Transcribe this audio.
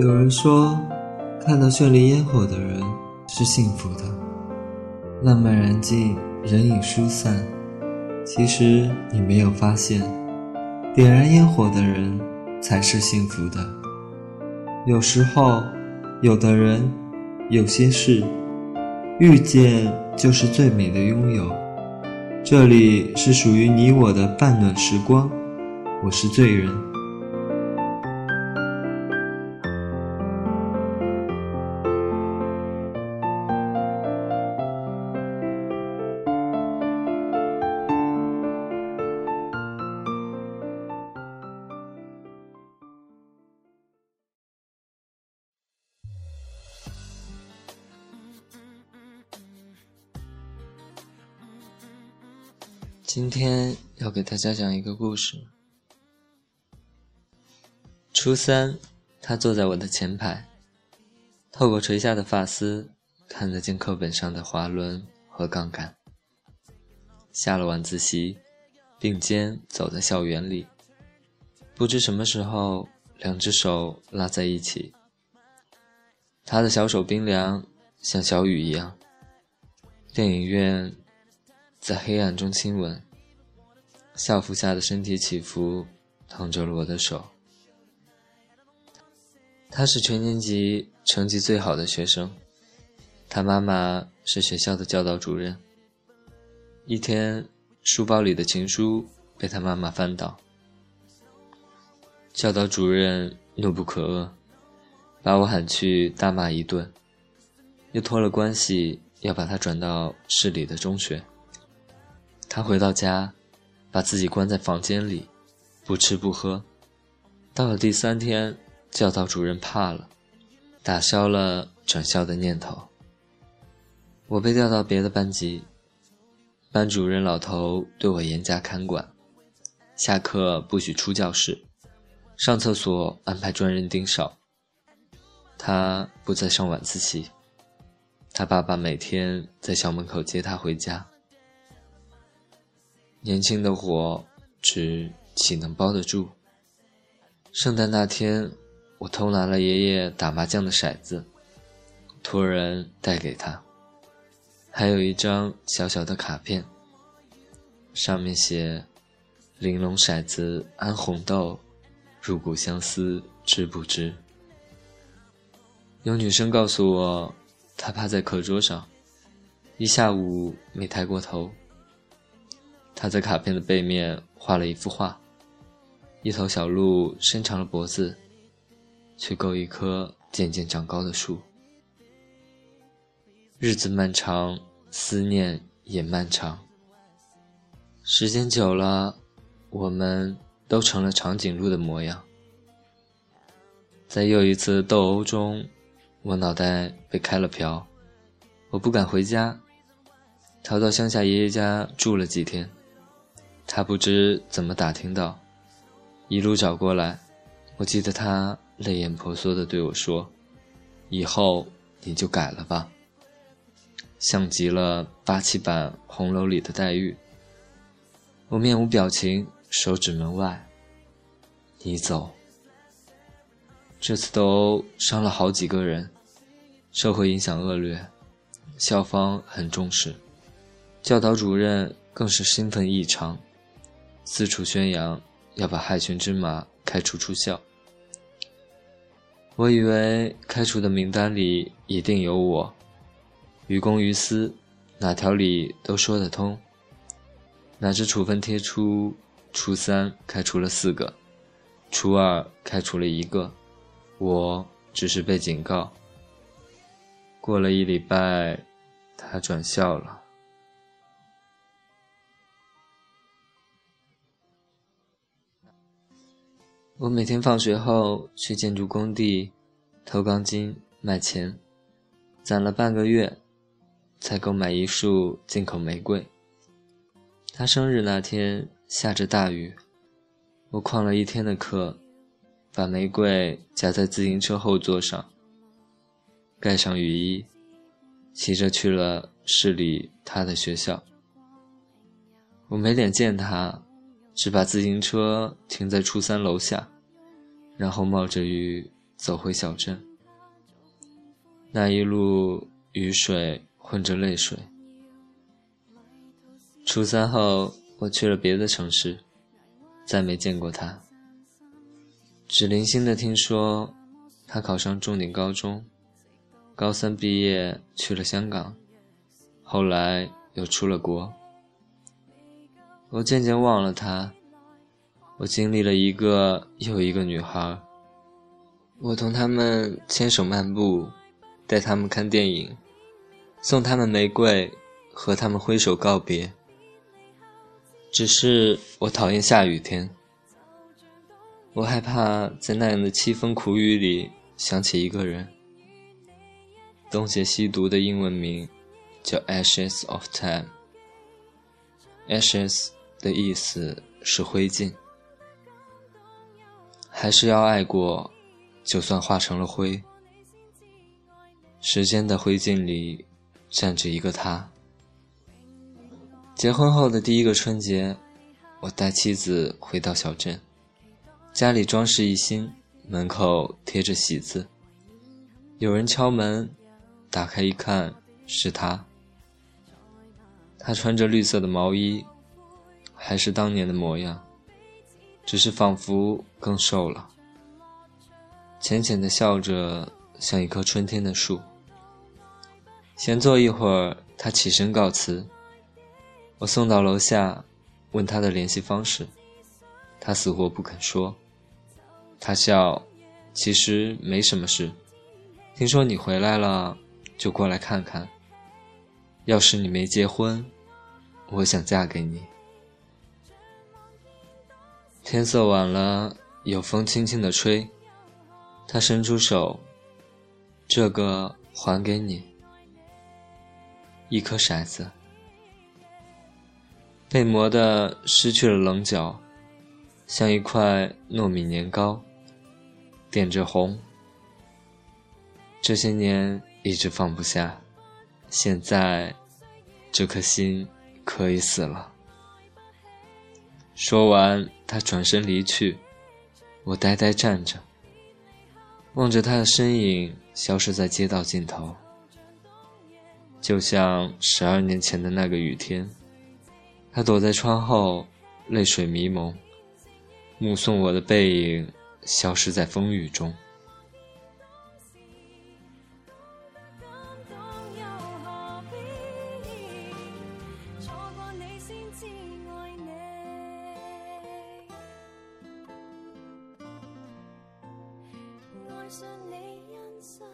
有人说，看到绚丽烟火的人是幸福的。浪漫燃尽，人影疏散。其实你没有发现，点燃烟火的人才是幸福的。有时候，有的人，有些事，遇见就是最美的拥有。这里是属于你我的半暖时光，我是醉人。今天要给大家讲一个故事。初三，他坐在我的前排，透过垂下的发丝，看得见课本上的滑轮和杠杆。下了晚自习，并肩走在校园里，不知什么时候，两只手拉在一起。他的小手冰凉，像小雨一样。电影院。在黑暗中亲吻，校服下的身体起伏，烫着了我的手。他是全年级成绩最好的学生，他妈妈是学校的教导主任。一天，书包里的情书被他妈妈翻倒，教导主任怒不可遏，把我喊去大骂一顿，又托了关系要把他转到市里的中学。他回到家，把自己关在房间里，不吃不喝。到了第三天，教导主任怕了，打消了转校的念头。我被调到别的班级，班主任老头对我严加看管，下课不许出教室，上厕所安排专人盯梢。他不再上晚自习，他爸爸每天在校门口接他回家。年轻的火，纸岂能包得住？圣诞那天，我偷拿了爷爷打麻将的骰子，托人带给他，还有一张小小的卡片，上面写：“玲珑骰子安红豆，入骨相思知不知？”有女生告诉我，她趴在课桌上，一下午没抬过头。他在卡片的背面画了一幅画，一头小鹿伸长了脖子，去够一棵渐渐长高的树。日子漫长，思念也漫长。时间久了，我们都成了长颈鹿的模样。在又一次斗殴中，我脑袋被开了瓢，我不敢回家，逃到乡下爷爷家住了几天。他不知怎么打听到，一路找过来。我记得他泪眼婆娑地对我说：“以后你就改了吧。”像极了八七版红楼里的黛玉。我面无表情，手指门外。你走。这次斗殴伤了好几个人，社会影响恶劣，校方很重视，教导主任更是兴奋异常。四处宣扬要把害群之马开除出校。我以为开除的名单里一定有我，于公于私，哪条理都说得通。哪知处分贴出，初三开除了四个，初二开除了一个，我只是被警告。过了一礼拜，他转校了。我每天放学后去建筑工地偷钢筋卖钱，攒了半个月，才够买一束进口玫瑰。他生日那天下着大雨，我旷了一天的课，把玫瑰夹在自行车后座上，盖上雨衣，骑着去了市里他的学校。我没脸见他。只把自行车停在初三楼下，然后冒着雨走回小镇。那一路雨水混着泪水。初三后，我去了别的城市，再没见过他。只零星的听说，他考上重点高中，高三毕业去了香港，后来又出了国。我渐渐忘了他，我经历了一个又一个女孩，我同他们牵手漫步，带他们看电影，送他们玫瑰，和他们挥手告别。只是我讨厌下雨天。我害怕在那样的凄风苦雨里想起一个人。东邪西毒的英文名叫《Ashes of Time》，Ashes》。的意思是灰烬。还是要爱过，就算化成了灰。时间的灰烬里站着一个他。结婚后的第一个春节，我带妻子回到小镇。家里装饰一新，门口贴着喜字。有人敲门，打开一看，是他。他穿着绿色的毛衣，还是当年的模样，只是仿佛更瘦了。浅浅的笑着，像一棵春天的树。闲坐一会儿，他起身告辞。我送到楼下，问他的联系方式。他死活不肯说，他笑，其实没什么事。听说你回来了，就过来看看。要是你没结婚，我想嫁给你。天色晚了，有风轻轻的吹。他伸出手，这个还给你，一颗骰子，被磨的失去了棱角。像一块糯米年糕，点着红。这些年一直放不下，现在这颗心可以死了。说完，他转身离去，我呆呆站着，望着他的身影消失在街道尽头，就像十二年前的那个雨天，他躲在窗后，泪水迷蒙。目送我的背影消失在风雨中。信你，因失。